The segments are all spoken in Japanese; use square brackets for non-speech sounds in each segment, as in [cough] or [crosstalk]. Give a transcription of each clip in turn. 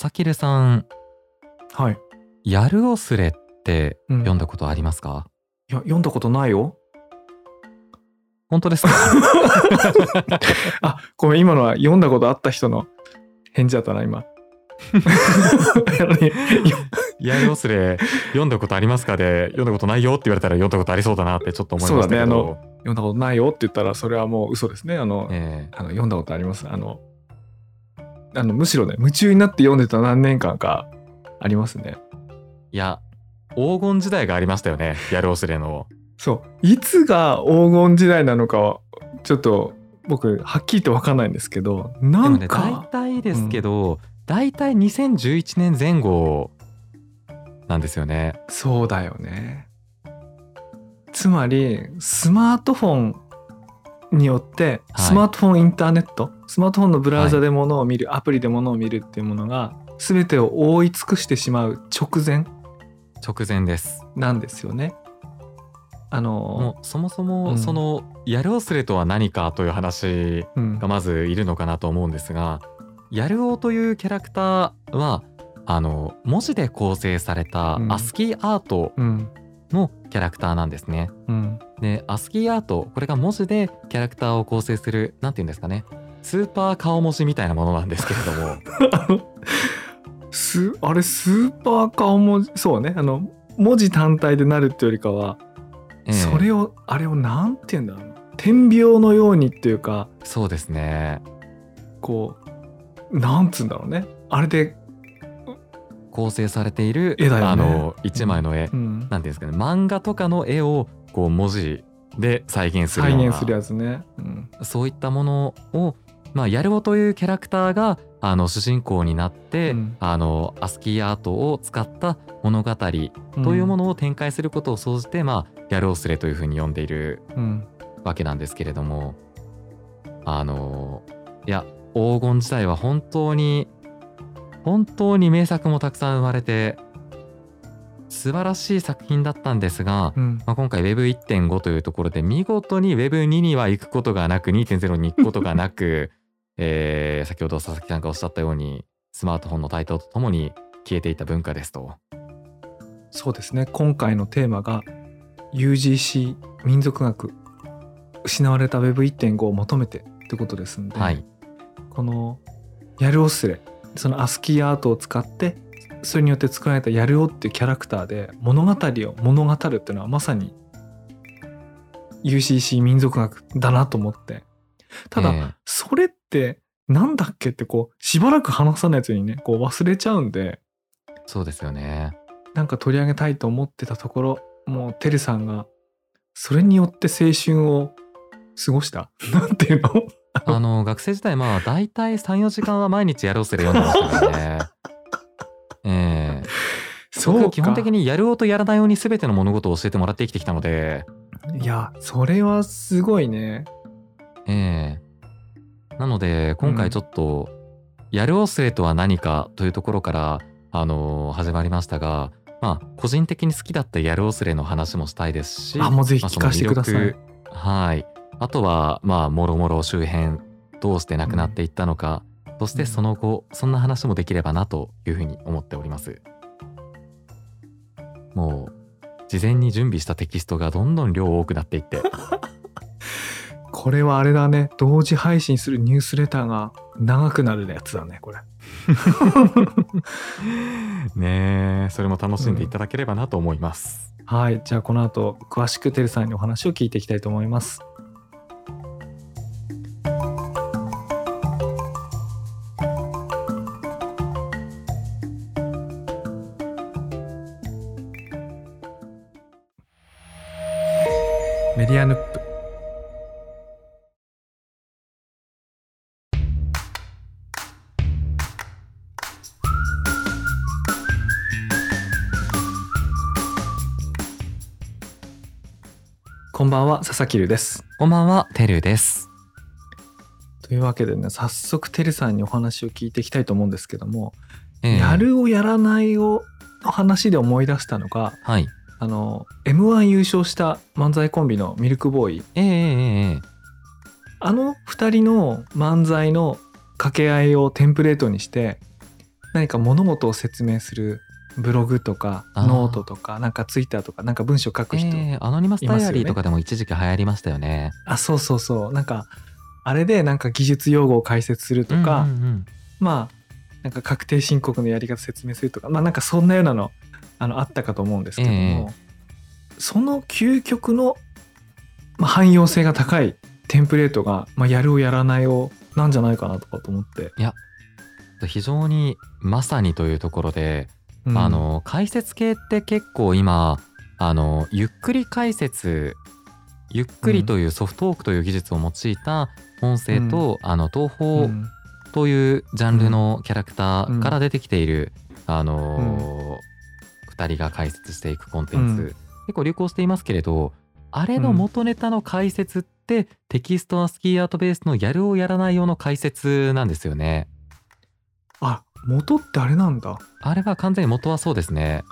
々木さんはい。「やるおすれ」ってうん読んだことありますか、いや、読んだことないよ。本当ですか？[laughs] あ、ごめん、今のは読んだことあった人の返事だったな、今。[laughs] やるおすれ読んだことありますかで読んだことないよって言われたら読んだことありそうだなってちょっと思いましたけどそうだねあの読んだことないよって言ったら、それはもう嘘ですね。あの、ええあの読んだことあります。あの、あのむしろね、夢中になって読んでた何年間かありますね。いや黄金時代がありましたよねやるおすれのそう。いつが黄金時代なのかは、ちょっと僕、はっきりと分かんないんですけど、なんでもね大か、体ですけど、大体2011年前後なんですよねそうだよね。つまり、スマートフォンによって、はい。スマートフォンインターネット、スマートフォンのブラウザでものを見る、アプリでものを見るっていうものが、全てを覆い尽くしてしまう直前直前です。なんですよね。あの、もうそもそうん。もそのやるおすれとは何かという話うん。がまずいるのかなと思うんですがやるおというキャラクターはあの文字で構成されたうん。アスキーアートうん、のキャラクターなんですね。うん、でアスキーアートこれが文字でキャラクターを構成するなんて言うんですかね。スーパー顔文字みたいなものなんですけれども。[laughs] すあれスーパー顔文字そうね。あの文字単体でなるってよりかは、ええ。それをあれをなんて言うんだろう点描のようにっていうかそうですね。こうなんつうんだろうね。あれで、構成されている、ね。あの一枚の絵、うん、なんていうんですかね。漫画とかの絵をこう文字で再現するような。再現するやつね、うん。そういったものを、まあ、やるおというキャラクターがあの主人公になって、うん。あのアスキーアートを使った物語というものを展開することを総じて、まあ、やるおすれというふうに呼んでいるうん。わけなんですけれども。あのいや黄金時代は本当に本当に名作もたくさん生まれて素晴らしい作品だったんですが、うん。まあ、今回 Web1.5 というところで見事に Web2 には行くことがなく2.0に行くことがなく、[laughs] えー先ほど佐々木さんがおっしゃったようにスマートフォンの台頭とともに消えていた文化ですと。そうですね。今回のテーマが UGC 民族学失われた Web1.5 を求めてってことですんで、はい、このやるおすれそのアスキーアートを使ってそれによって作られたやるおっていうキャラクターで物語を物語るっていうのはまさに UCC 民族学だなと思って。ただ、えーそれってなんだっけってこうしばらく話さないやつにねこう忘れちゃうんで。そうですよね。なんか取り上げたいと思ってたところもうてるさんがそれによって青春を過ごした？[laughs] なんていうの？[laughs] あの学生時代まあ大体34時間は毎日やろうすれ読んでましたからね。ええ。そう基本的にやるおとやらないように全ての物事を教えてもらって生きてきたので、いやそれはすごいね。ええ。なので今回ちょっと、やるおすれとは何かというところから、あの始まりましたがまあ個人的に好きだったやるおすれの話もしたいですしあもうぜひまあ聞かせてください、はいあとはまあもろもろ周辺どうして亡くなっていったのか、そしてその後そんな話もできればなというふうに思っております。もう事前に準備したテキストがどんどん量多くなっていって。[laughs] これはあれだね。同時配信するニュースレターが長くなるやつだねこれ。[laughs] ねえそれも楽しんでいただければなと思います、はい。じゃあこの後詳しくてるさんにお話を聞いていきたいと思いますメディアヌップ。こんばんは佐々木留です。こんばんはてるです。というわけでね早速てるさんにお話を聞いていきたいと思うんですけども、ええ。やるをやらないをの話で思い出したのがはいあの m 1優勝した漫才コンビのミルクボーイ。ええええええあの2人の漫才の掛け合いをテンプレートにして何か物事を説明するブログとかノートとかなんかツイッターとかなんか文章書く人、えーアノニマスダイアリーとかでも一時期流行りましたよね。あそうそうそう。なんかあれでなんか技術用語を解説するとか、うんうんうん。まあなんか確定申告のやり方説明するとかまあなんかそんなようなのあのあったかと思うんですけども、その究極の、まあ、汎用性が高いテンプレートが、まあ、やるをやらないをなんじゃないかなとかと思って、非常にまさにというところで、うん。あの解説系って結構今あのゆっくり解説ゆっくりというソフトトークという技術を用いた音声と、あの東う宝ん。というジャンルのキャラクターから出てきている、あのー2人が解説していくコンテンツ、うん。結構流行していますけれどあれの元ネタの解説って、テキストアスキーアートベースのやる夫やらない夫の解説なんですよね。あ元ってあれなんだ。あれは完全に元はそうですね。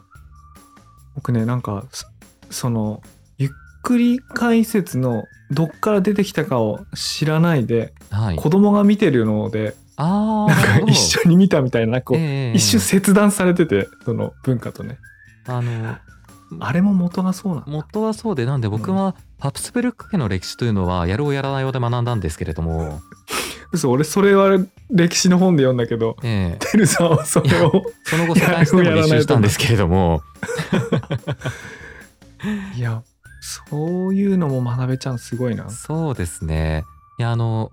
僕ねなんかそそのゆっくり解説のどっから出てきたかを知らないではい。子供が見てるのでああ、なんか一緒に見たみたいなこうええ。一瞬切断されててその文化とねあの [laughs] あれも元がそうなんだ。元はそうでなんで僕はハプスブルク家の歴史というのはやるをやらないようで学んだんですけれども、嘘俺それは歴史の本で読んだけどええ。てるさんはそれをその後世界史でも履修したんですけれども。いや [laughs] そういうのも学べちゃうすごいな。そうですね。いやあの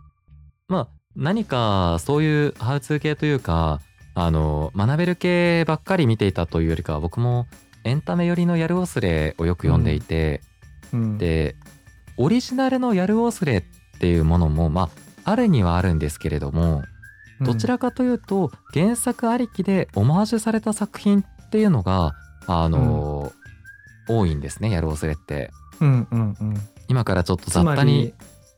まあ何かそういうハウツー系というかあの学べる系ばっかり見ていたというよりかは僕もエンタメ寄りのやる忘れをよく読んでいて、うん。でオリジナルのやる忘れっていうものもまああるにはあるんですけれども、どちらかというと原作ありきでオマージュされた作品っていうのがあの、多いんですねやる忘れって。うんうんうん。今からちょっと雑多にり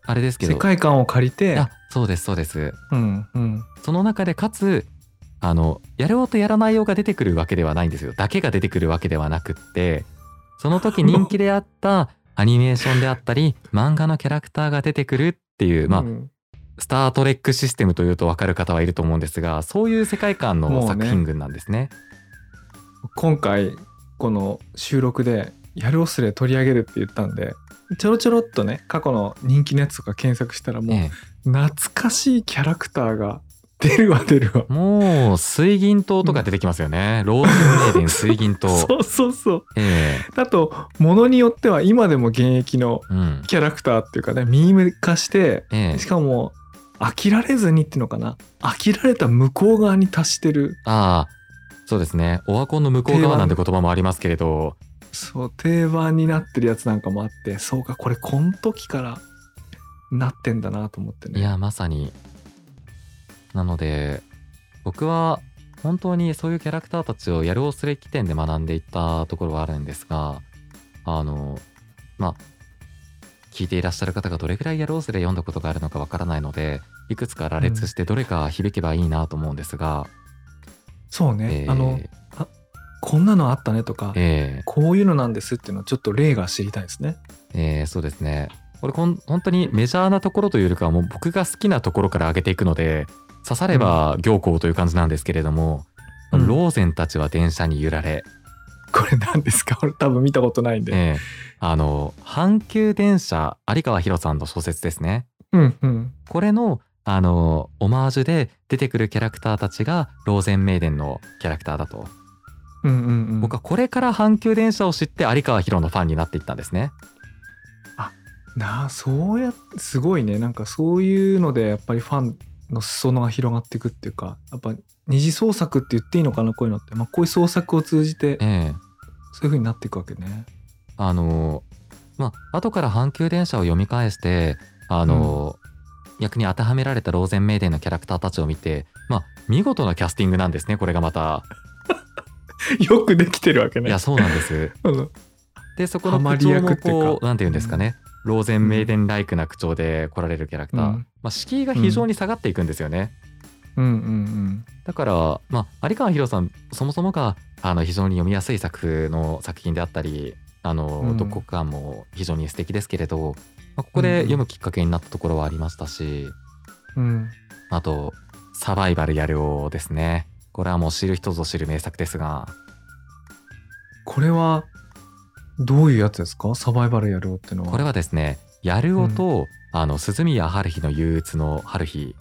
あれですけ世ど界観を借りてあそうですそうです。うんうん。その中でかつあのやるおとやらないようが出てくるわけではないんですよ。だけが出てくるわけではなくってその時人気であったアニメーションであったり漫画のキャラクターが出てくるっていうまあ、うんスター・トレックシステムというと分かる方はいると思うんですがそういう世界観の作品群なんですね。今回この収録で「やるおすれ」取り上げるって言ったんでちょろちょろっとね過去の人気のやつとか検索したらもうえ。懐かしいキャラクターが出るわ出るわ。え、もう水銀島とか出てきますよね。ローズンメイデン水銀島。[laughs] そうそうそう。えだとものによっては今でも現役のえうん。キャラクターっていうかねミーム化してええ。しかも飽きられずにっていうのかな。飽きられた向こう側に達してる。ああそうですね。オワコンの向こう側なんて言葉もありますけれど。そう定番になってるやつなんかもあってそうかこれこの時からなってんだなと思ってね。いやまさになので僕は本当にそういうキャラクターたちをやるおすれ起点で学んでいったところはあるんですがあのまあ聞いていらっしゃる方がどれぐらいやるおすれ読んだことがあるのかわからないのでいくつか羅列してどれか響けばいいなと思うんですが、そうね、えーあのこんなのあったねとか、えこういうのなんですっていうのはちょっと例が知りたいですね。ーえーそうですね。これこん本当にメジャーなところというよりかはもう僕が好きなところから上げていくので刺されば行幸という感じなんですけれども、うん。ローゼンたちは電車に揺られ、これ何ですか？[laughs] 俺多分見たことないんで、ええ。あの阪急電車有川博さんの小説ですね。うんうん。これのあのオマージュで出てくるキャラクターたちがローゼンメイデンのキャラクターだと、うんうんうん。僕はこれから阪急電車を知って有川博のファンになっていったんですね。なあそうやすごいね。なんかそういうのでやっぱりファンの裾野が広がっていくっていうかやっぱ二次創作って言っていいのかなこういうのって、まあ、こういう創作を通じてええ。そういう風になっていくわけね。あのまあ後から阪急電車を読み返してあの、逆に当てはめられたローゼンメイデンのキャラクターたちを見てまあ見事なキャスティングなんですねこれがまた。[laughs] よくできてるわけね。いやそうなんです。[laughs] うん。でそこの口調も役っていうか。こうなんて言うんですかね、ローゼンメイデンライクな口調で来られるキャラクター、うん。まあ、敷居が非常に下がっていくんですよね、うんうんだから、まあ、有川博さんそもそもがあの非常に読みやすい作風の作品であったりあの、うん。読後感も非常に素敵ですけれど、まあ、ここで読むきっかけになったところはありましたし、うん。うんあとサバイバルやるおですね。これはもう知る人ぞ知る名作ですが。これはどういうやつですか？サバイバルやるおってのは。これはですねやるおと、あの鈴宮春日の憂鬱の春日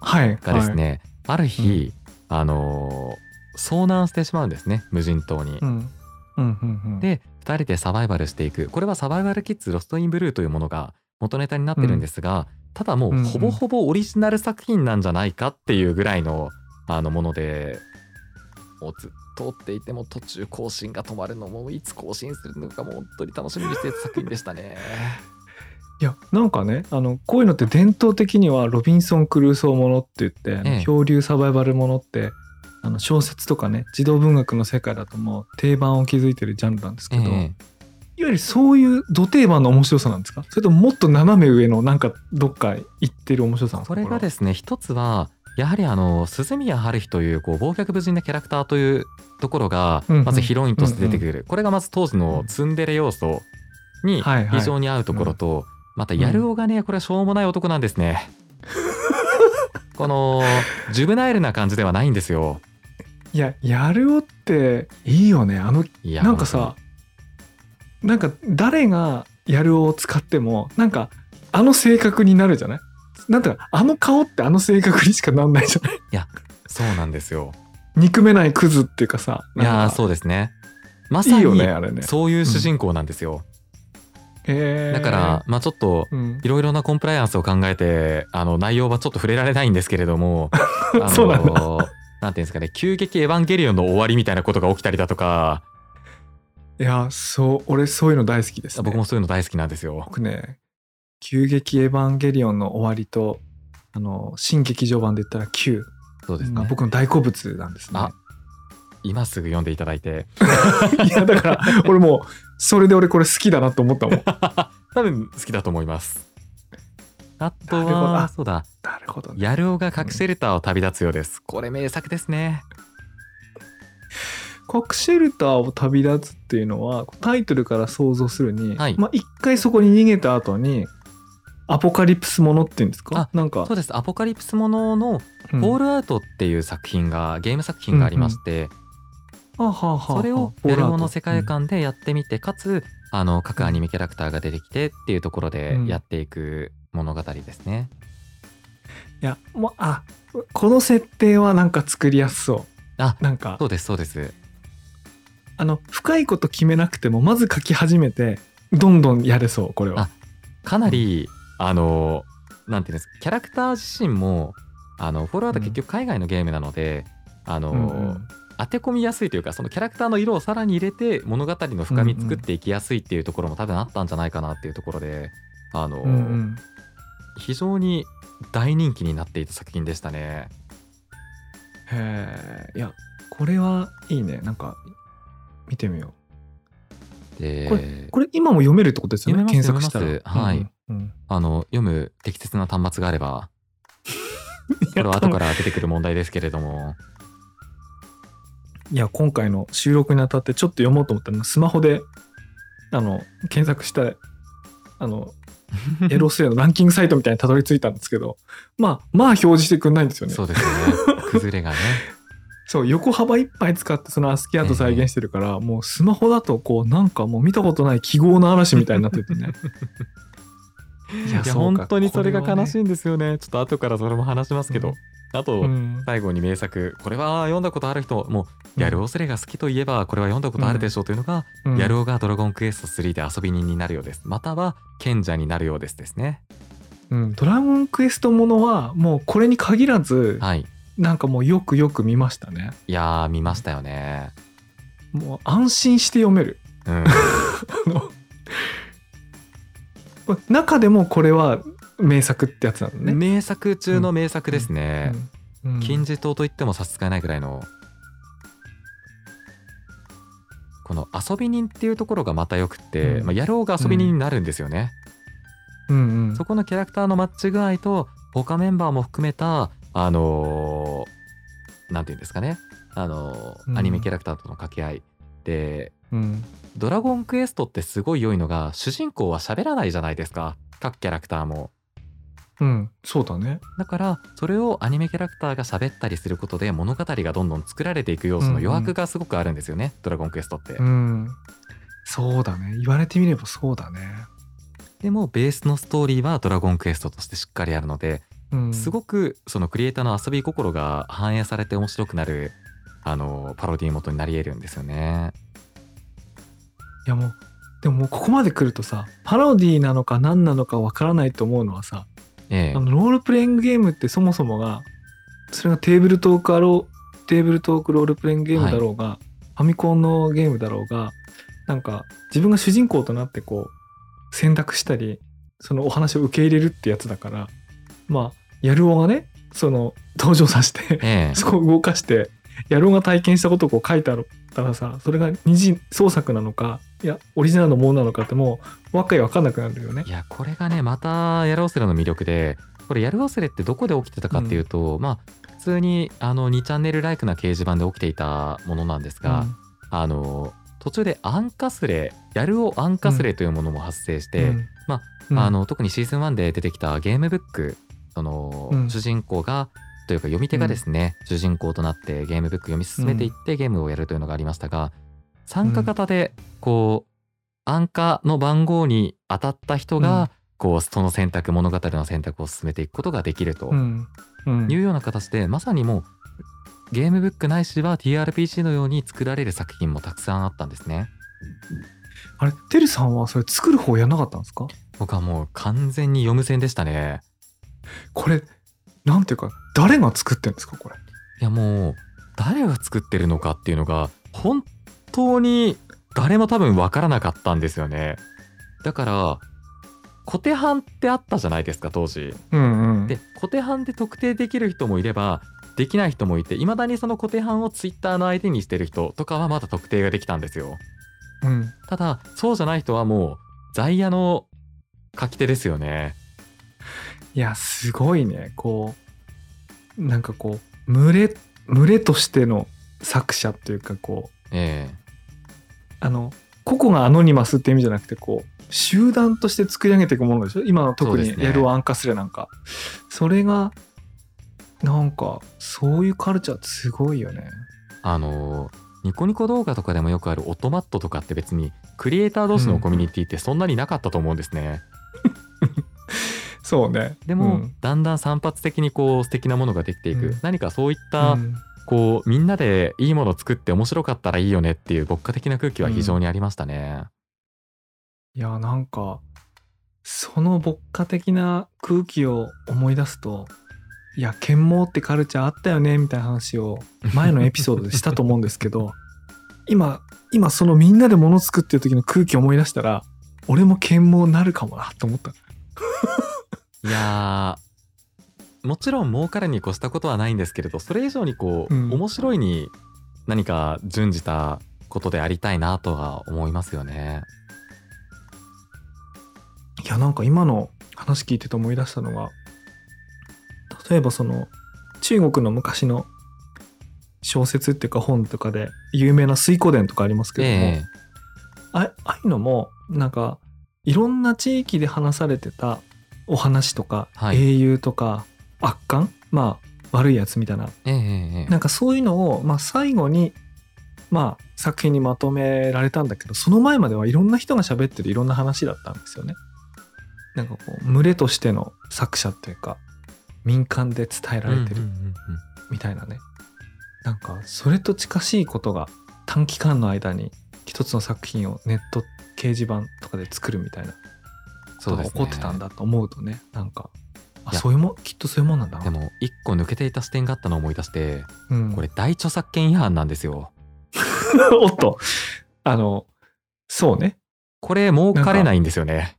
はいがですね、ある日、あのー遭難してしまうんですね無人島に。はい、うん。うんうんうん。で2人でサバイバルしていく。これはサバイバルキッズロストインブルーというものが元ネタになってるんですが、ただもうんううん。ほぼほぼオリジナル作品なんじゃないかっていうぐらいのあのものでもうずっていても途中更新が止まるのもいつ更新するのかも本当に楽しみにしてた作品でしたね。[laughs] いやなんかねあのこういうのって伝統的にはロビンソン・クルーソーものって言って、ええ。漂流サバイバルものってあの小説とかね児童文学の世界だともう定番を築いてるジャンルなんですけど、いわえゆるそういう土定番の面白さなんですか？それとももっと斜め上のなんかどっか行ってる面白さなんですか？これがですすね一つはやはりあの鈴宮春日というこう忘却無人なキャラクターというところがまずヒロインとして出てくる、これがまず当時のツンデレ要素に非常に合うところと、またやるおがねこれはしょうもない男なんですね。[laughs] このジュブナイルな感じではないんですよ。いややるおっていいよね。あのいやなんかさなんか誰がやるを使ってもなんかあの性格になるじゃない？なんてあの顔ってあの性格にしかなんないじゃない？そうなんですよ。憎めないクズっていうかさいやそうですね。まさにねあれね。そういう主人公なんですよ。へー。だからまあちょっとうん。いろいろなコンプライアンスを考えてあの内容はちょっと触れられないんですけれども [laughs] あのなんていうんですかね急激エヴァンゲリオンの終わりみたいなことが起きたりだとか。いやそう俺そういうの大好きです、ね、僕もそういうの大好きなんですよ。僕ね急激エヴァンゲリオンの終わりとあの新劇場版で言ったら Q そうですね。が僕の大好物なんですねあ今すぐ読んでいただいて [laughs] いやだから俺もうそれで俺これ好きだなと思ったもん [laughs] 多分好きだと思います。あとはそうだなるほどねヤルオが核シェルターを旅立つようです。これ名作ですね。核シェルターを旅立つっていうのはタイトルから想像するに、はいまあ一回そこに逃げた後にアポカリプスものっていうんですか？あなんか。そうです。アポカリプスものの「うん。フォールアウト」っていう作品が、ゲーム作品がありまして、あはあはあそれをフォールアウト。やるもの世界観でやってみて、かつあの各アニメキャラクターが出てきてっていうところでうん。やっていく物語ですね。いやもうあこの設定はなんか作りやすそう。あなんか。そうですそうです。あの深いこと決めなくてもまず書き始めてどんどんやれそうこれは。あかなり、あのなんていうんですかキャラクター自身もあのフォールアウト結局海外のゲームなので、あの、うんうん。当て込みやすいというかそのキャラクターの色をさらに入れて物語の深み作っていきやすいっていうところも多分あったんじゃないかなっていうところであの、うんうん。非常に大人気になっていた作品でしたね。へえいやこれはいいね。なんか見てみよでこれ今も読めるってことですよね？検索したら。はい。うんうん。あの読む適切な端末があれば [laughs] これは後から出てくる問題ですけれども。いや今回の収録にあたってちょっと読もうと思ったらスマホであの検索したあの [laughs] エロスレのランキングサイトみたいにたどり着いたんですけどまあまあ表示してくんないんですよね。そうですよね。崩れがね。[laughs] そう横幅いっぱい使ってそのアスキーアート再現してるから、もうスマホだとこうなんかもう見たことない記号の嵐みたいになっててねいいや本当にそれが悲しいいんですよね。ちょっと後からそれも話しますけど、あと、うん。最後に名作これは読んだことある人もうやるおそれが好きといえばこれは読んだことあるでしょうというのが、うん。やるおがドラゴンクエスト3で遊び人になるようです。または賢者になるようですですね。うん、ドラゴンクエストものはもうこれに限らずはい。なんかもうよくよく見ましたね。いやー見ましたよね。もう安心して読める。うん。[laughs] あの中でもこれは名作ってやつなのね。名作中の名作ですね、うん。うん。金字塔と言っても差し支えないぐらいのこの遊び人っていうところがまたよくって、うん。まあ、やろうが遊び人になるんですよね、うんうん。そこのキャラクターのマッチ具合と他メンバーも含めたあのーなんていうんですかね。あのーうん。アニメキャラクターとの掛け合いでうんドラゴンクエストってすごい良いのが主人公は喋らないじゃないですか。各キャラクターも。うんそうだね。だからそれをアニメキャラクターが喋ったりすることで物語がどんどん作られていく要素の余白がすごくあるんですよね、ドラゴンクエストって。うん。そうだね。言われてみればそうだね。でもベースのストーリーはドラゴンクエストとしてしっかりあるので、うん。すごくそのクリエイターの遊び心が反映されて面白くなるあのパロディ元になり得るんですよね。いやもうでももうここまで来るとさパロディなのか何なのかわからないと思うのはさええ。あのロールプレイングゲームってそもそもがそれがテーブルトークあろうテーブルトークロールプレイングゲームだろうが、ファミコンのゲームだろうがなんか自分が主人公となってこう選択したりそのお話を受け入れるってやつだからまあやるおがねその登場させてええ。[laughs] そこを動かしてやろうが体験したことをこう書いてあったらさそれが二次創作なのかいやオリジナルのものなのかってもうわっかりわかんなくなるよね。い。やこれがねまたやるオセロの魅力でこれやるオセレってどこで起きてたかっていうと、まあ普通にあの2チャンネルライクな掲示板で起きていたものなんですが、あの途中でアンカスレやるをアンカスレというものも発生して、うん。まうん。あの特にシーズン1で出てきたゲームブックその、うん。主人公がというか読み手がですね、主人公となってゲームブック読み進めていってゲームをやるというのがありましたが参加型でこう安価の番号に当たった人が、うん。こうその選択物語の選択を進めていくことができるというような形で、まさにもうゲームブックないしは TRPG のように作られる作品もたくさんあったんですね。あれてるさんはそれ作る方やんなかったんですか？僕はもう完全に読む線でしたね。これなんていうか誰が作ってんですかこれ？いやもう誰が作ってるのかっていうのが本当に誰も多分分からなかったんですよね。だから小手半ってあったじゃないですか当時。うんうんで小手半で特定できる人もいればできない人もいていまだにその小手半をツイッターの相手にしてる人とかはまだ特定ができたんですよ。うんただそうじゃない人はもう在野の書き手ですよね。いやすごいねこうなんかこう群れ群れとしての作者っていうかこうえあの個々がアノニマスって意味じゃなくてこう集団として作り上げていくものでしょ？今の特にそうですね。やるアンカスレなんか。そ,、れがなんかそういうカルチャーってすごいよね。えあのニコニコ動画とかでもよくあるオトマットとかって別にクリエイター同士のコミュニティってそんなになかったと思うんですね。そうね。でも、うん。だんだん散発的にこう素敵なものができていく、うん。何かそういった、うんこうみんなでいいもの作って面白かったらいいよねっていう牧歌的な空気は非常にありましたね。いやなんかその牧歌的な空気を思い出すといや剣網ってカルチャーあったよねみたいな話を前のエピソードでしたと思うんですけど [laughs] 今今そのみんなで物作ってる時の空気を思い出したら俺も剣網になるかもなと思った [laughs] いやーもちろん儲かるに越したことはないんですけれどそれ以上にこう、うん。面白いに何か準じたことでありたいなとは思いますよね。いやなんか今の話聞いてて思い出したのが例えばその中国の昔の小説っていうか本とかで有名な水湖伝とかありますけれども、え。あああいうのもなんかいろんな地域で話されてたお話とか、はい。英雄とか悪漢まあ悪いやつみたいな。ええなんかそういうのを、まあ、最後にまあ作品にまとめられたんだけどその前まではいろんな人が喋ってるいろんな話だったんですよね。なんかこう群れとしての作者っていうか民間で伝えられてるみたいなね、なんかそれと近しいことが短期間の間に一つの作品をネット掲示板とかで作るみたいなことが起こってたんだと思うとねなんかそういうもんきっとそういうもんなんだ。なでも一個抜けていた視点があったのを思い出してうん、これ大著作権違反なんですよ。[laughs] おっと。あのそうね。これ儲かれないんですよね。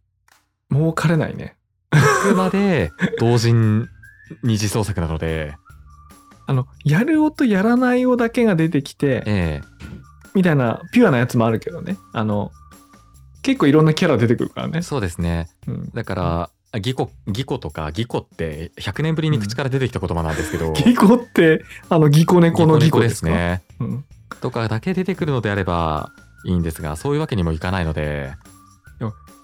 儲かれないね。あくまで [laughs] 同人二次創作なので、あのやる音やらない音だけが出てきてええ。みたいなピュアなやつもあるけどね。あの結構いろんなキャラ出てくるからね、そうですね。うん、だから、ギコ、ギコとか、ギコって100年ぶりに口から出てきた言葉なんですけど、[laughs] ギコってあのギコ猫のギコでですね。うん、とかだけ出てくるのであればいいんですが、そういうわけにもいかないので、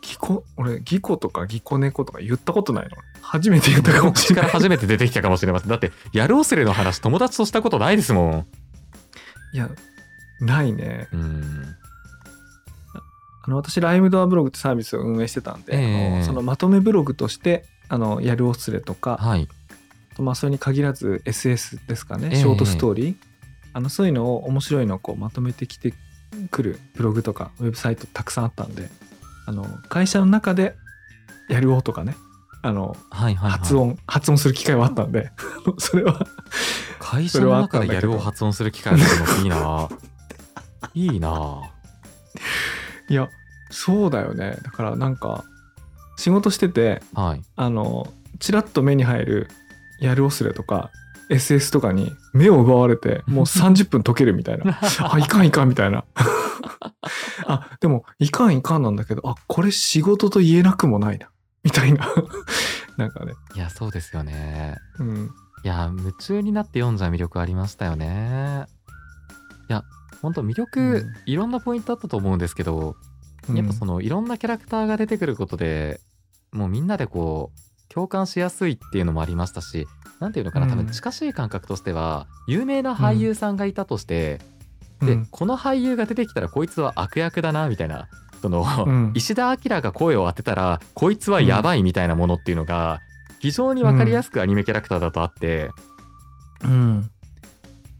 ギコ俺ギコとかギコ猫とか言ったことないの。初めて言ったかもし口れない。から初めて出てきたかもしれません。だってやるおすれの話友達としたことないですもいやないね。んうんあの私ライムドアブログってサービスを運営してたんで、ええ。あのそのまとめブログとしてあのやるおすれとか、はい。まあ、それに限らず SS ですかね、ええ。ショートストーリー。あのそういうのを面白いのをこうまとめてきてくるブログとかウェブサイトたくさんあったんであの会社の中でやるおとかねあのはいはい、はい、発音、発音する機会 [laughs] はあったんでそれは会社の中でやるを発音する機会があるのいいな。いいないやそうだよね。だからなんか仕事しててはい。あのちらっと目に入るやるおすれとか SS とかに目を奪われて [laughs] もう30分解けるみたいな。[laughs] あいかんいかんみたいな。[laughs] あでもいかんいかんなんだけどあこれ仕事と言えなくもないな。みたいな。なんかね。いやそうですよね。うん。いや夢中になって読んじゃう魅力ありましたよね。いや本当魅力、うん。いろんなポイントあったと思うんですけどやっぱそのいろんなキャラクターが出てくることでもうみんなでこう共感しやすいっていうのもありましたしなんていうのかな多分うん近しい感覚としては有名な俳優さんがいたとして、でうん。この俳優が出てきたらこいつは悪役だなみたいなその、うん。石田明が声を当てたらこいつはやばいみたいなものっていうのが非常に分かりやすくアニメキャラクターだとあって、うん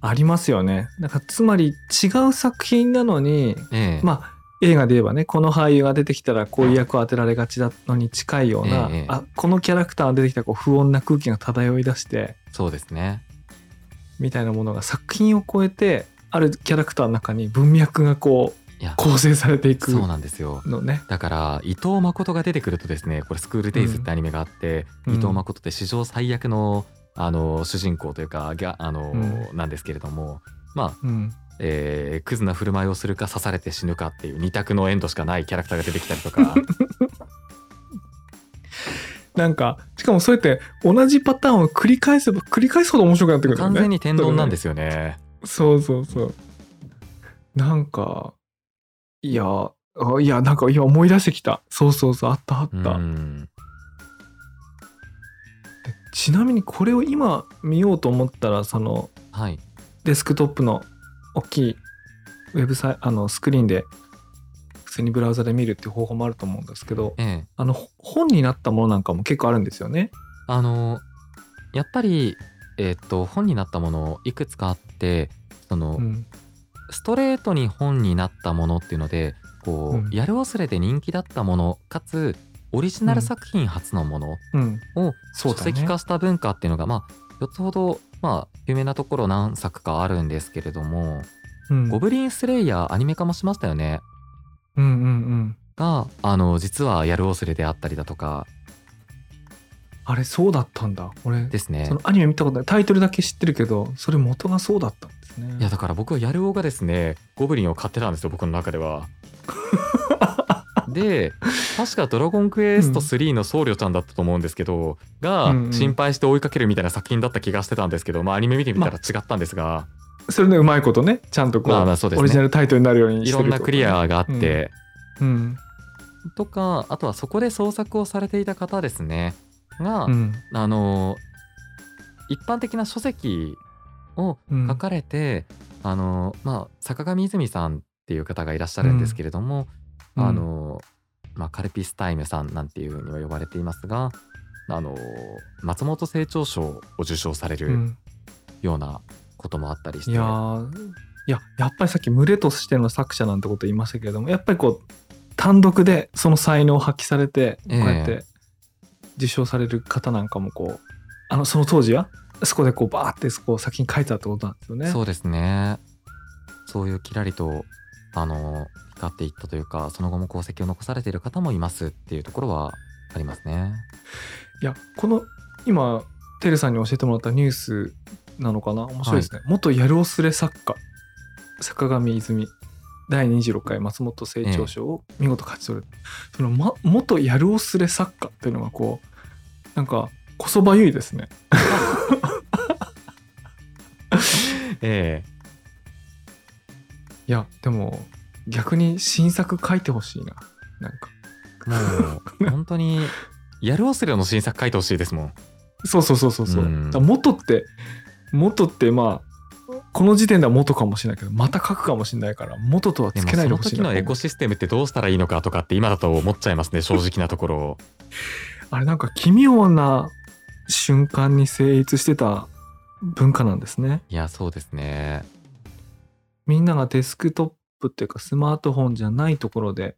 ありますよね。なんかつまり違う作品なのにええ。まあ映画で言えばねこの俳優が出てきたらこういう役を当てられがちなのに近いような、ええあこのキャラクターが出てきたらこう不穏な空気が漂い出してそうですね。みたいなものが作品を超えてあるキャラクターの中に文脈がこう構成されていくそうなんですよ。のね。だから伊藤誠が出てくるとですねこれ「スクールデイズ」ってアニメがあって、うん。伊藤誠って史上最悪のあの主人公というかがあの、うなんですけれどもまあうん、えークズな振る舞いをするか刺されて死ぬかっていう二択のエンドしかないキャラクターが出てきたりとか [laughs] なんかしかもそうやって同じパターンを繰り返せば繰り返すほど面白くなってくるね。完全に天丼なんですよね。そうそうそう。なんかいやあいやなんかいや思い出してきたそうそうそうあったあっうた。んちなみにこれを今見ようと思ったらそのはい。デスクトップの大きいウェブサイあのスクリーンで普通にブラウザで見るっていう方法もあると思うんですけどええ。あのほ本になったものなんかも結構あるんですよね。あのやっぱりえーっと本になったものいくつかあってその、うん。ストレートに本になったものっていうのでこう、うん。やる忘れで人気だったものかつオリジナル作品初のものうん、を書籍化した文化っていうのが、まあ4つほどまあ有名なところ何作かあるんですけれども、うん、ゴブリンスレイヤーアニメ化もしましたよね。うんうんうん。があの実はやる忘れであったりだとか。あれそうだったんだ。俺ですね。そのアニメ見たことない。タイトルだけ知ってるけどそれ元がそうだったんですね。いやだから僕はやるおがですね。ゴブリンを買ってたんですよ僕の中では。[laughs] で確か「ドラゴンクエスト3」の僧侶ちゃんだったと思うんですけど、がうんうん。心配して追いかけるみたいな作品だった気がしてたんですけど、まあアニメ見てみたら違ったんですが、それねうまいことね。ちゃんとこう,、まあまあそうねオリジナルタイトルになるようにいしてるろんなクリアがあっうん。て、うん。とかあとはそこで創作をされていた方ですね。が、うん。あの一般的な書籍をうん。書かれて、あのまあ坂上泉さんっていう方がいらっしゃるんですけれども、うん。あのまあ、カルピスタイムさんなんていうふうには呼ばれていますがあの松本清張賞を受賞されるうん。ようなこともあったりして、いやーいややっぱりさっき群れとしての作者なんてこと言いましたけれどもやっぱりこう単独でその才能を発揮されてこうええやって受賞される方なんかもこうあのその当時はそこでこうバーってこう先に書いてたってことなんですよね。そうですね。そういうキラリとあの光っていったというかその後も功績を残されている方もいますっていうところはありますね。いやこの今テレさんに教えてもらったニュースなのかな？面白いですね、元やるおすれ作家。坂上泉。第26回松本清張賞を見事勝ち取る、その、ま、元やるおすれ作家っていうのがこうなんかこそばゆいですね。[laughs] え。いやでも逆に新作書いてほしいな。なんか。もう本当にやるおすれの新作書いてほしいですもん。そうそうそうそうそう、うん。元って元ってまあこの時点では元かもしれないけどまた書くかもしれないから元とはつけないでそのほしいな。時のエコシステムってどうしたらいいのかとかって今だと思っちゃいますね正直なところ。あれなんか奇妙な瞬間に成立してた文化なんですね。いやそうですね。みんながデスクトップっていうかスマートフォンじゃないところで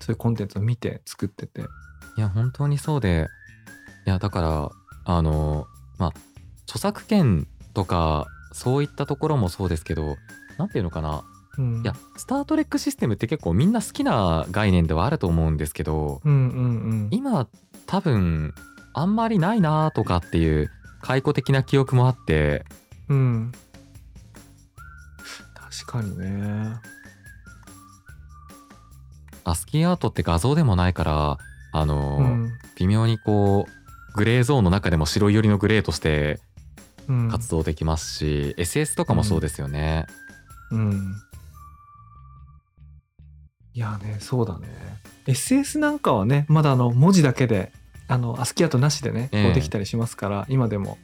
そういうコンテンツを見て作ってて。いや本当にそうでいやだからあのまあ著作権とかそういったところもそうですけどなんていうのかな。うん。いやスター・トレックシステムって結構みんな好きな概念ではあると思うんですけどうんうんうん。今多分あんまりないなとかっていう解雇的な記憶もあって。うん。確かにねアスキーアートって画像でもないからあの、うん。微妙にこうグレーゾーンの中でも白い寄りのグレーとしてうん。活動できますし、SS とかもそうですよね、うん。いやねそうだね。SS なんかはねまだあの文字だけであのアスキーアートなしでねこえ。えうできたりしますから、今でも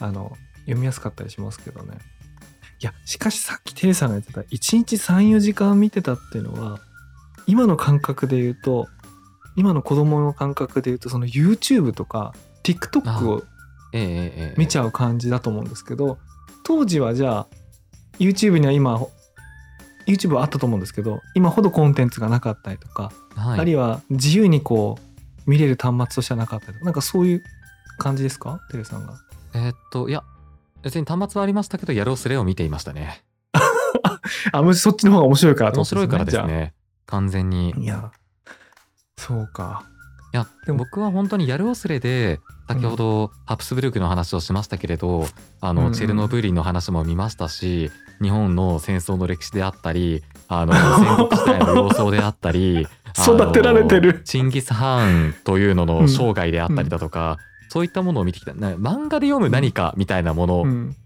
あの読みやすかったりしますけどね。いやしかしさっきテレさんが言ってた1日34時間見てたっていうのは今の感覚で言うと今の子供の感覚で言うとその YouTube とか TikTok を見ちゃう感じだと思うんですけど当時はじゃあ YouTube には今 YouTube はあったと思うんですけど今ほどコンテンツがなかったりとか、はい。あるいは自由にこう見れる端末としてはなかったりとかなんかそういう感じですか？テレさんが。えーっといや別に端末はありましたけどやろうすれを見ていましたね。[laughs] あもしそっちの方が面白いからって面白いからですじゃね完全に。あいやそうか。いやでも。僕は本当にやるおすれで先ほどハプスブルクの話をしましたけれど、あのうんうん。チェルノブイリの話も見ましたし日本の戦争の歴史であったりあの戦国時代の様相であったり [laughs] 育てられてる。あのチンギス・ハーンというのの生涯であったりだとか、そういったものを見てきた。な漫画で読む何かみたいなものうん、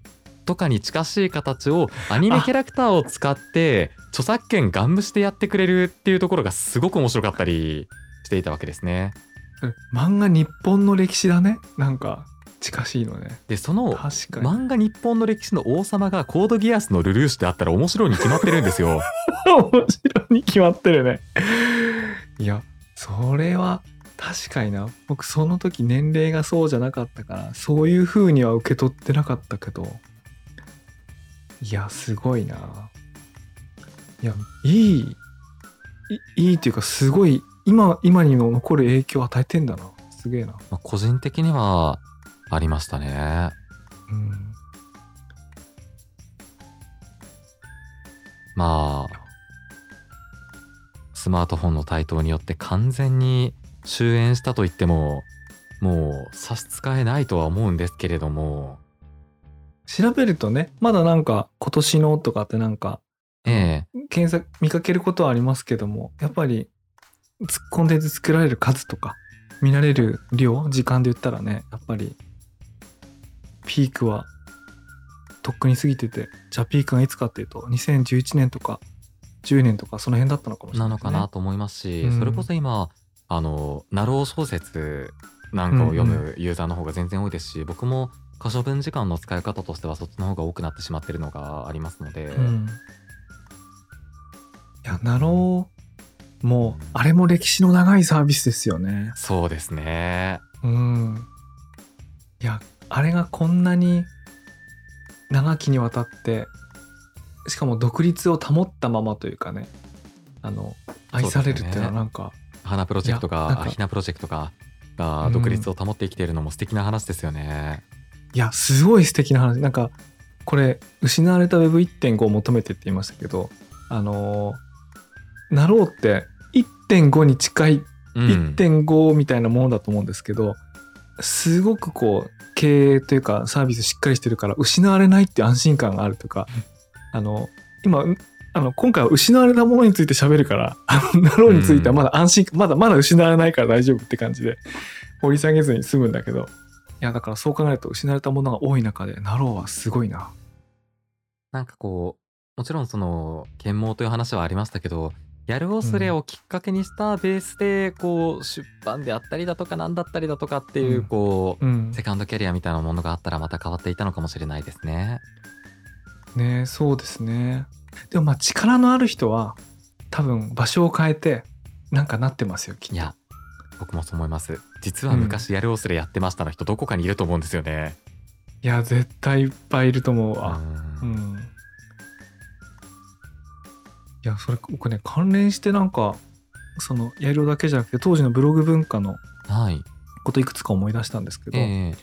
とかに近しい形をアニメキャラクターを使って著作権ガン無視でやってくれるっていうところがすごく面白かったりしていたわけですね。漫画日本の歴史だね？なんか近しいのねでその。漫画日本の歴史の王様がコードギアスのルルーシュであったら面白いに決まってるんですよ。[laughs] 面白いに決まってるね。いや、それは確かにな。僕その時年齢がそうじゃなかったから、そういう風には受け取ってなかったけど。いや、すごいな。いや、いい、いいいっていうか、すごい、今、今にも残る影響を与えてんだな。すげえな。まあ個人的にはありましたね。うん。まあスマートフォンの台頭によって完全に終焉したと言ってももう差し支えないとは思うんですけれども調べるとね、まだなんか今年のとかってなんかええ。検索見かけることはありますけどもやっぱりつコンテンツ作られる数とか見られる量時間で言ったらねやっぱりピークはとっくに過ぎててじゃあピークがいつかっていうと2011年とか10年とかその辺だったのかもしれなないのですね。かなと思いますし、うん。それこそ今あのナロー小説なんかを読むユーザーの方が全然多いですし、僕も可処分時間の使い方としてはそっちの方が多くなってしまってるのがありますので、うん、いやなろうもうあれも歴史の長いサービスですよね。そうですねうん。いや、あれがこんなに長きにわたって、しかも独立を保ったままというかね、あの、愛されるっていうのはなんか、花プロジェクトがひなプロジェクトががうん独立を保って生きているのも素敵な話ですよね。いや、すごい素敵な話。なんか、これ、失われた Web1.5 を求めてって言いましたけど、あのーなろうって1.5に近いうん、1.5みたいなものだと思うんですけど、すごくこう経営というかサービスしっかりしてるから失われないって安心感があるとかあの今あの今回は失われたものについて喋るからあのなろうについてはまだ安心、まだまだ失われないから大丈夫って感じで掘り下げずに済むんだけどいやだからそう考えると失われたものが多い中でなろうはすごいな。なんかこうもちろんその啓蒙という話はありましたけどやる夫スレをきっかけにしたベースでこう出版であったりだとか何だったりだとかっていううん。こううん。セカンドキャリアみたいなものがあったらまた変わっていたのかもしれないですね。ねそうですね。でもまあ力のある人は多分場所を変えてなんかなってますよきっと。いや僕もそう思います。実は昔やるおすれやってましたの人どこかにいると思うんですよね。いや絶対いっぱいいると思うわううんんいやそれ僕ね関連してなんかそのやるだけじゃなくて当時のブログ文化のはい。こといくつか思い出したんですけど、え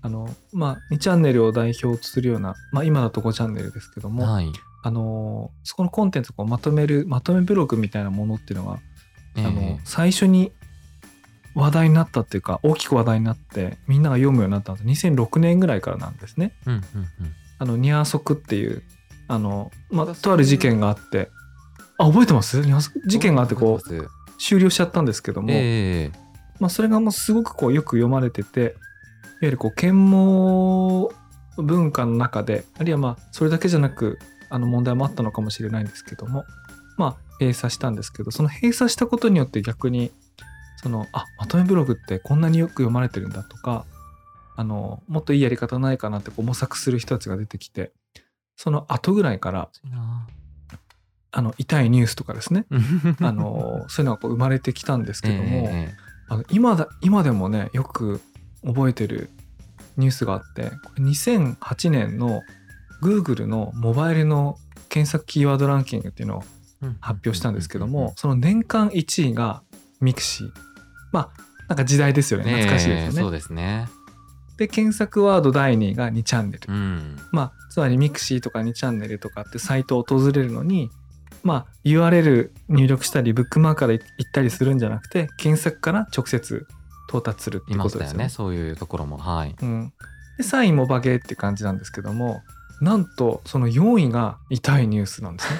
あのまあ2チャンネルを代表するような、まあ、今だと5チャンネルですけども、えはい。あのそこのコンテンツをこうまとめるまとめブログみたいなものっていうのが、ええあの最初に話題になったっていうか大きく話題になってみんなが読むようになったの。って2006年ぐらいからなんですね。うんうんうん。あのニャーソクっていうあの、まあ、とある事件があって。あ覚えてます？ニャーソク事件があってこう終了しちゃったんですけども、ええまあ、それがもうすごくこうよく読まれてていわゆるこう啓蒙文化の中であるいはまあそれだけじゃなくあの問題もあったのかもしれないんですけどもまあ閉鎖したんですけどその閉鎖したことによって逆にそのあまとめブログってこんなによく読まれてるんだとかあのもっといいやり方ないかなってこう模索する人たちが出てきてその後ぐらいからあの痛いニュースとかですね。あ [laughs] あのそういうのがこう生まれてきたんですけども、えあの今だ今でもねよく覚えてるニュースがあってこれ2008年の Google のモバイルの検索キーワードランキングっていうのをえ発表したんですけども、その年間1位が mixiまあなんか時代ですよね懐かしいですよね。ええそうですね。で検索ワード第2位が2チャンネル、うん。まあつまり mixiとか2チャンネルとかってサイトを訪れるのにまあ URL 入力したりブックマークから行ったりするんじゃなくて検索から直接到達するってことですよねね。。そういうところも。はい。うん、で3位もバゲーって感じなんですけどもなんとその4位が痛いニュースなんですね。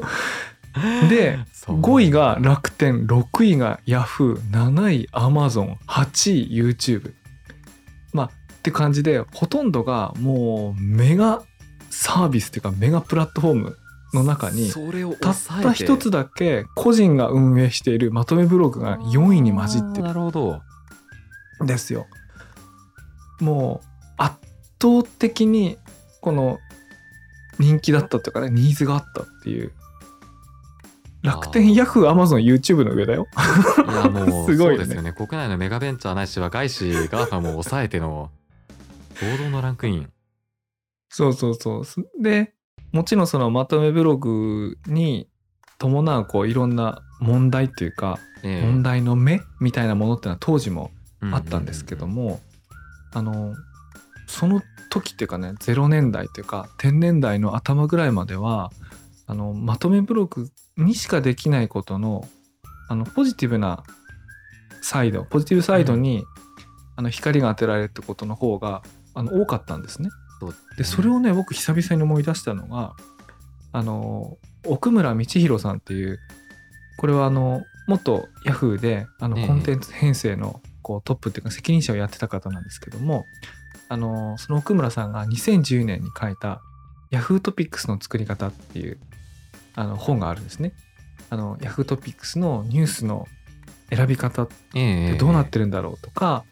[laughs] [laughs] でそう5位が楽天6位がヤフー7位アマゾン8位 YouTube まあって感じでほとんどがもうメガサービスっていうかメガプラットフォームの中にたった一つだけ個人が運営しているまとめブログが4位に混じってる。なるほど。んですよ。もう圧倒的にこの人気だったというかねニーズがあったっていう楽天ヤフーアマゾン YouTube の上だよ。いやもう [laughs] すごいよねそうですよね。国内のメガベンチャーないしは外資 GAFA も抑えての堂々のランクイン。そうそうそう。すでもちろんそのまとめブログに伴うこういろんな問題っていうか、ええ問題の目みたいなものってのは当時もうんあったんですけども、あのその時っていうかね0年代っていうか10年代の頭ぐらいまではあのまとめブログにしかできないことのあのポジティブなサイドポジティブサイドに、あの光が当てられるってことの方があの多かったんですね。でそれをね僕久々に思い出したのがあの奥村道弘さんっていうこれはあの元ヤフーであのええコンテンツ編成のこうトップっていうか責任者をやってた方なんですけどもあのその奥村さんが2010年に書いた「ヤフートピックスの作り方」っていうあの本があるんですね。あのヤフートピックスのニュースの選び方ええでどうなってるんだろうとか、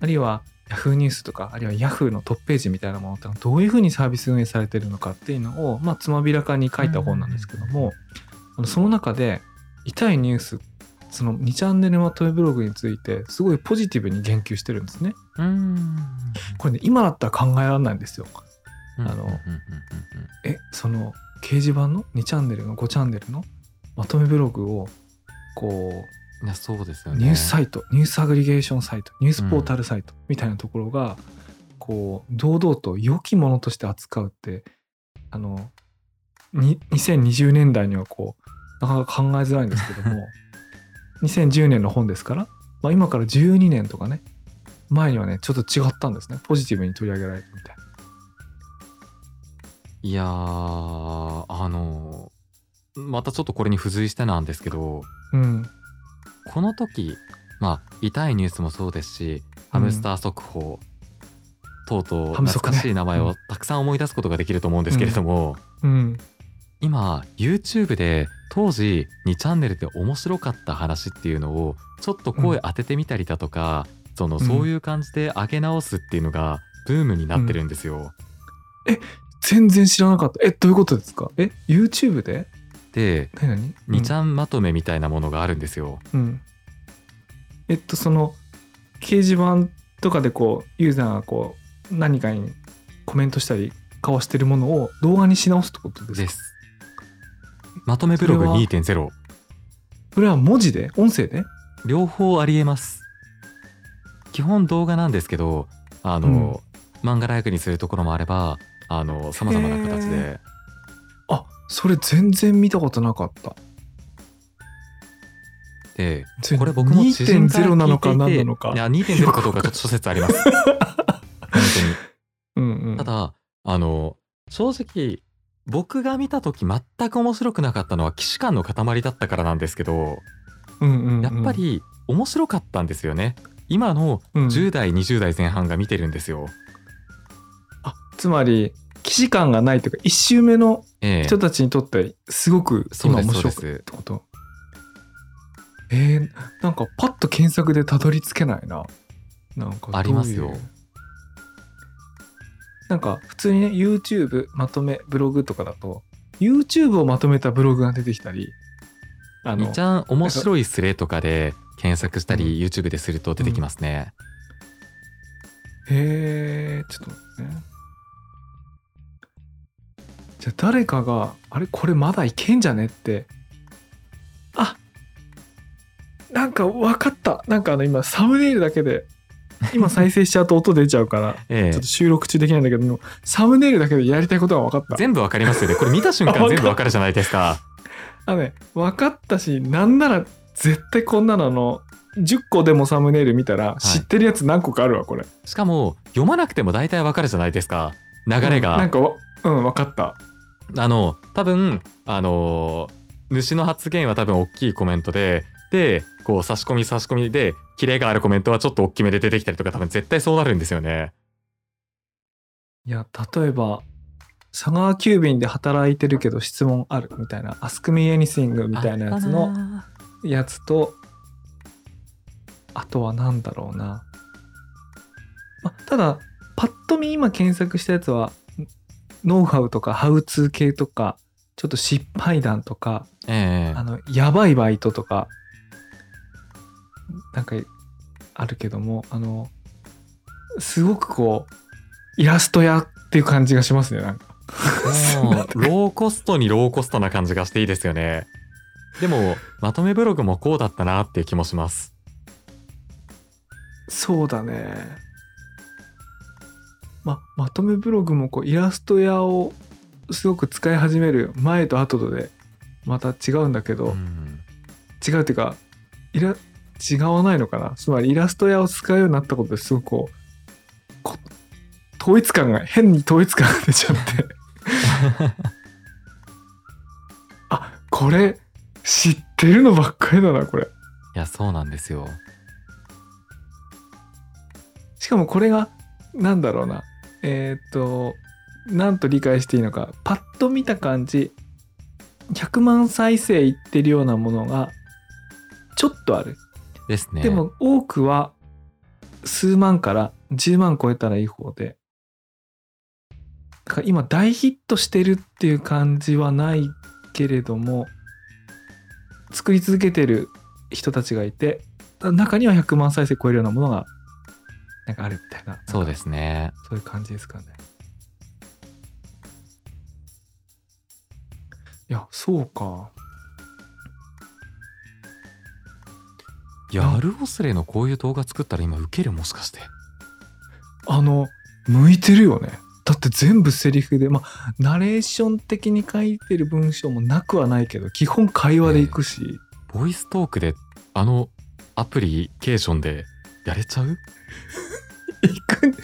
あるいは Yahoo ニュースとかあるいは Yahoo のトップページみたいなものってどういうふうにサービス運営されてるのかっていうのを、まあ、つまびらかに書いた本なんですけども、あのその中で痛いニュースその2チャンネルまとめブログについてすごいポジティブに言及してるんですね。うーん。これね今だったら考えられないんですよ。あのえその掲示板の？2チャンネルの？5チャンネルの？まとめブログをこういやそうですよね。ニュースサイト、ニュースアグリゲーションサイト、ニュースポータルサイトみたいなところが、こう、堂々と良きものとして扱うって、あの、に2020年代にはこう、なかなか考えづらいんですけども、[laughs] 2010年の本ですから、まあ、今から12年とかね、前にはね、ちょっと違ったんですね。ポジティブに取り上げられてみたいな。いやーあのまたちょっとこれに付随してなんですけどうん。この時まあ痛いニュースもそうですしハムスター速報、等々ハム速ね懐かしい名前をたくさん思い出すことができると思うんですけれども、うん。今 YouTube で当時2チャンネルで面白かった話っていうのをちょっと声当ててみたりだとか、そのうんそういう感じで上げ直すっていうのがブームになってるんですよ。全然知らなかった。えどういうことですか？え YouTube で？で何何？2ちゃんまとめみたいなものがあるんですよ。うん、うんえっとその掲示板とかでこうユーザーがこう何かにコメントしたり交わしてるものを動画にし直すってことですか？です。まとめブログそれは2.0それは文字で？音声で？両方ありえます。基本動画なんですけどあの、漫画ライクにするところもあればあの様々な形へであそれ全然見たことなかった。でこれ僕も知人から2.0なのか聞いていて何なのか。いや2.0かどうかちょっと諸説あります。[laughs] 本当に。うんうん。ただあの正直僕が見た時全く面白くなかったのは既視感の塊だったからなんですけどうんうんうんやっぱり面白かったんですよね。今のうん。10代20代前半が見てるんですよ、あつまり既視感がないというか一周目のええ。人たちにとってすごく今面白くってこと。えー、なんかパッと検索でたどり着けないな。なんかありますよ。なんか普通にね YouTube まとめブログとかだと YouTube をまとめたブログが出てきたりあのいちゃん面白いスレとかで検索したり YouTube ですると出てきますね、へえちょっと待ってねじゃあ誰かがあれこれまだいけんじゃねって。あなんか分かった。なんかあの今サムネイルだけで今再生しちゃうと音出ちゃうから [laughs] ええ。ちょっと収録中できないんだけどサムネイルだけでやりたいことが分かった。全部わかりますよね。これ見た瞬間 [laughs] 全部わかるじゃないですか。あのね分かったしなんなら絶対こんなのあの10個でもサムネイル見たらい。知ってるやつ何個かあるわこれ、しかも読まなくても大体わかるじゃないですか。流れが、うんなんかわうん分かったあの多分あの主の発言は多分大きいコメントででこう差し込み差し込みでキレがあるコメントはちょっと大きめで出てきたりとか多分絶対そうなるんですよね。いや例えば佐川急便で働いてるけど質問あるみたいな「Ask me anything」みたいなやつのやつとあとは何だろうな、ま、ただパッと見今検索したやつはノウハウとかハウツー系とかちょっと失敗談とかええ。あのやばいバイトとかなんかあるけどもあのすごくこうイラスト屋っていう感じがしますねなんか。ローコストにローコストな感じがしていいですよね。でもまとめブログもこうだったなっていう気もします。そうだねままとめブログもこうイラスト屋をすごく使い始める前と後でまた違うんだけど、うん。違うっていうかイラ違わないのかな。つまりイラスト屋を使うようになったことですごくこうこ統一感が変に統一感が出ちゃって。[laughs] あこれ知ってるのばっかりだなこれ。いやそうなんですよ。しかもこれがなんだろうなえーっとなんと理解していいのか。パッと見た感じ100万再生いってるようなものがちょっとある。ですね。でも多くは数万から10万超えたらいい方で。だから今大ヒットしてるっていう感じはないけれども作り続けてる人たちがいて中には100万再生超えるようなものがなんかあるみたいな。そうですね。そういう感じですかね。いやそうか。やるオスレのこういう動画作ったら今ウケるもしかして。あの向いてるよね。だって全部セリフでまあナレーション的に書いてる文章もなくはないけど基本会話でいくし、ボイストークであのアプリケーションでやれちゃう？いく。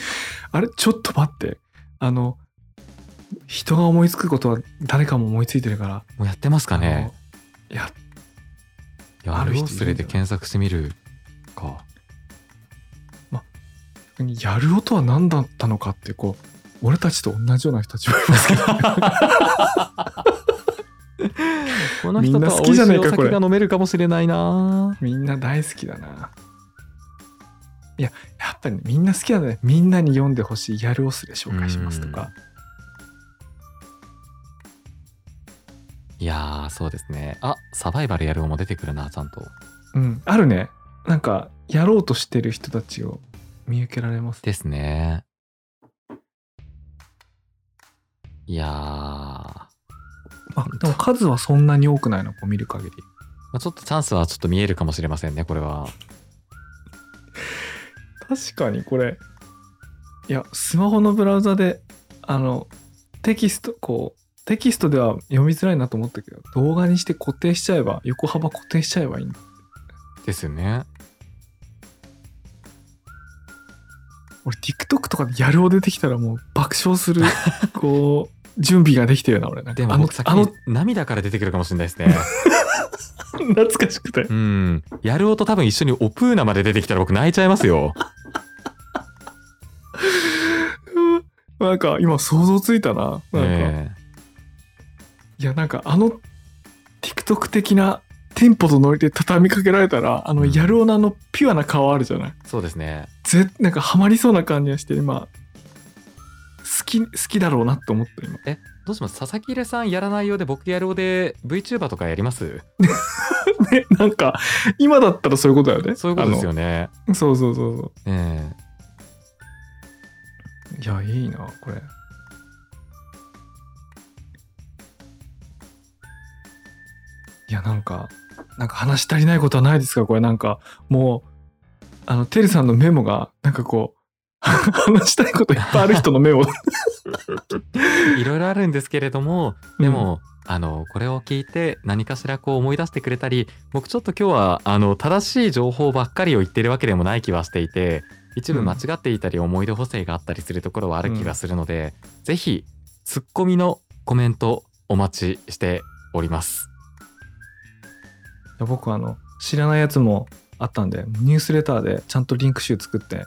あれちょっと待って。あの人が思いつくことは誰かも思いついてるから。もうやってますかね。いややある人いるんじゃないで検索してみるか。やる音は何だったのかってこう俺たちと同じような人たちもいますけど。この人好きじゃ美味しいおないかこれ酒が飲めるかもしれないな。みんな大好きだな。いややっぱり、ね、みんな好きなんだね。みんなに読んでほしいやるおすれ紹介しますとか。いやーそうですね。あサバイバルやる方も出てくるなちゃんと。うん。あるね。なんかやろうとしてる人たちを見受けられます。ですね。いやあでも数はそんなに多くないの？こう見る限り。あ、ちょっとチャンスはちょっと見えるかもしれませんねこれは確かにこれいやスマホのブラウザであのテキストこうテキストでは読みづらいなと思ったけど動画にして固定しちゃえば横幅固定しちゃえばいいんだですよね。俺 TikTok とかでやるお出てきたらもう爆笑する [laughs] こう準備ができてるな俺。なんかあのでも僕先あのに涙から出てくるかもしれないですね。[laughs] 懐かしくて。うん。やる音多分一緒にオプーナまで出てきたら僕泣いちゃいますよなんか今想像ついたな。なんか、え。いやなんかあの TikTok 的なテンポとノリで畳みかけられたらあのうん。やるおのあのピュアな顔あるじゃない？えそうですね。ぜなんかハマりそうな感じがして今好き好きだろうなって思った今。どうします？佐々木入さんやらないようで僕やるようで VTuber とかやります？[laughs] ねなんか今だったらそういうことだよね。そういうことですよね。あのそうそうそうそえ。ういやいいなこれ。いやなんかなんか話し足りないことはないですか？これなんかもうあのてるさんのメモがなんかこう [laughs] 話したいこといっぱいある人のメモ。え [laughs] いろいろあるんですけれどもでも、あのこれを聞いて何かしらこう思い出してくれたり僕ちょっと今日はあの正しい情報ばっかりを言ってるわけでもない気はしていて一部間違っていたり思い出補正があったりするところはある気がするので、ぜひツッコミのコメントお待ちしております。僕あの知らないやつもあったんでニュースレターでちゃんとリンク集作って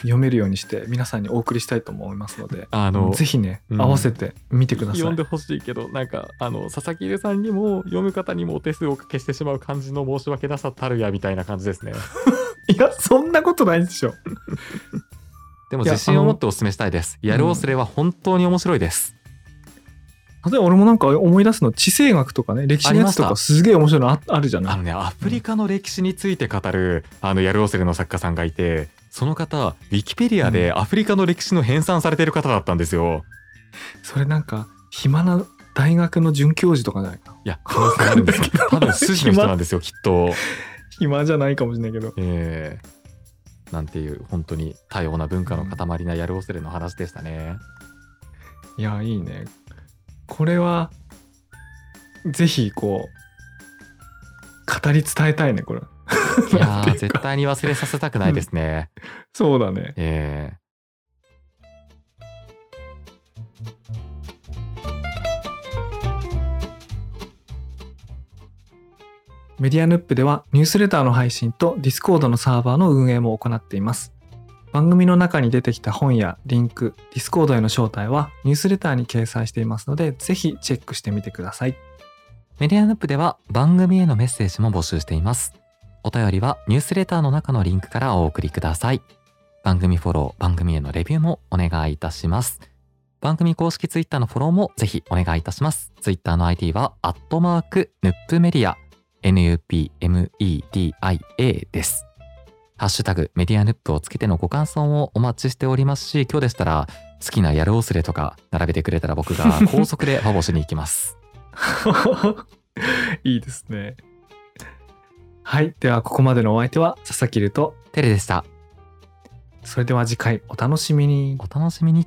読めるようにして皆さんにお送りしたいと思いますのであのぜひね、うん合わせて見てください読んでほしいけどなんかあの佐々木入さんにも読む方にもお手数をおかけしてしまう感じの申し訳なさたるやみたいな感じですね。いやそんなことないでしょでも自信を持ってお勧めしたいです。やるおすれは本当に面白いです。例えば俺もなんか思い出すの地政学とかね歴史のやつとかすげえ面白いのああるじゃない？あのねアフリカの歴史について語るあのやるおすれの作家さんがいてその方ウィキペディアでアフリカの歴史の編纂されてる方だったんですよ。それなんか暇な大学の准教授とかじゃないかいや可能性あるんですよ。多分筋の人なんですよきっと。暇じゃないかもしれないけど。えーなんていう本当に多様な文化の塊なやるおすれの話でしたね。いやいいね。これはぜひこう語り伝えたいねこれ。いや絶対に忘れさせたくないですね。そうだね。えメディアヌップではニュースレターの配信とディスコードのサーバーの運営も行っています。番組の中に出てきた本やリンク、ディスコードへの招待はニュースレターに掲載していますので、ぜひチェックしてみてください。メディアヌップでは番組へのメッセージも募集しています。お便りはニュースレターの中のリンクからお送りください。番組フォロー、番組へのレビューもお願いいたします。番組公式ツイッターのフォローもぜひお願いいたします。ツイッターの ID は、アットマーク、ヌップメディア、NUPMEDIA です。ハッシュタグメディアヌップをつけてのご感想をお待ちしておりますし、今日でしたら好きなやるおすれとか並べてくれたら僕が高速でファボしに行きます。[laughs] いいですね。はい。では、ここまでのお相手は佐々木ると、テレでした。それでは次回お楽しみに。お楽しみに。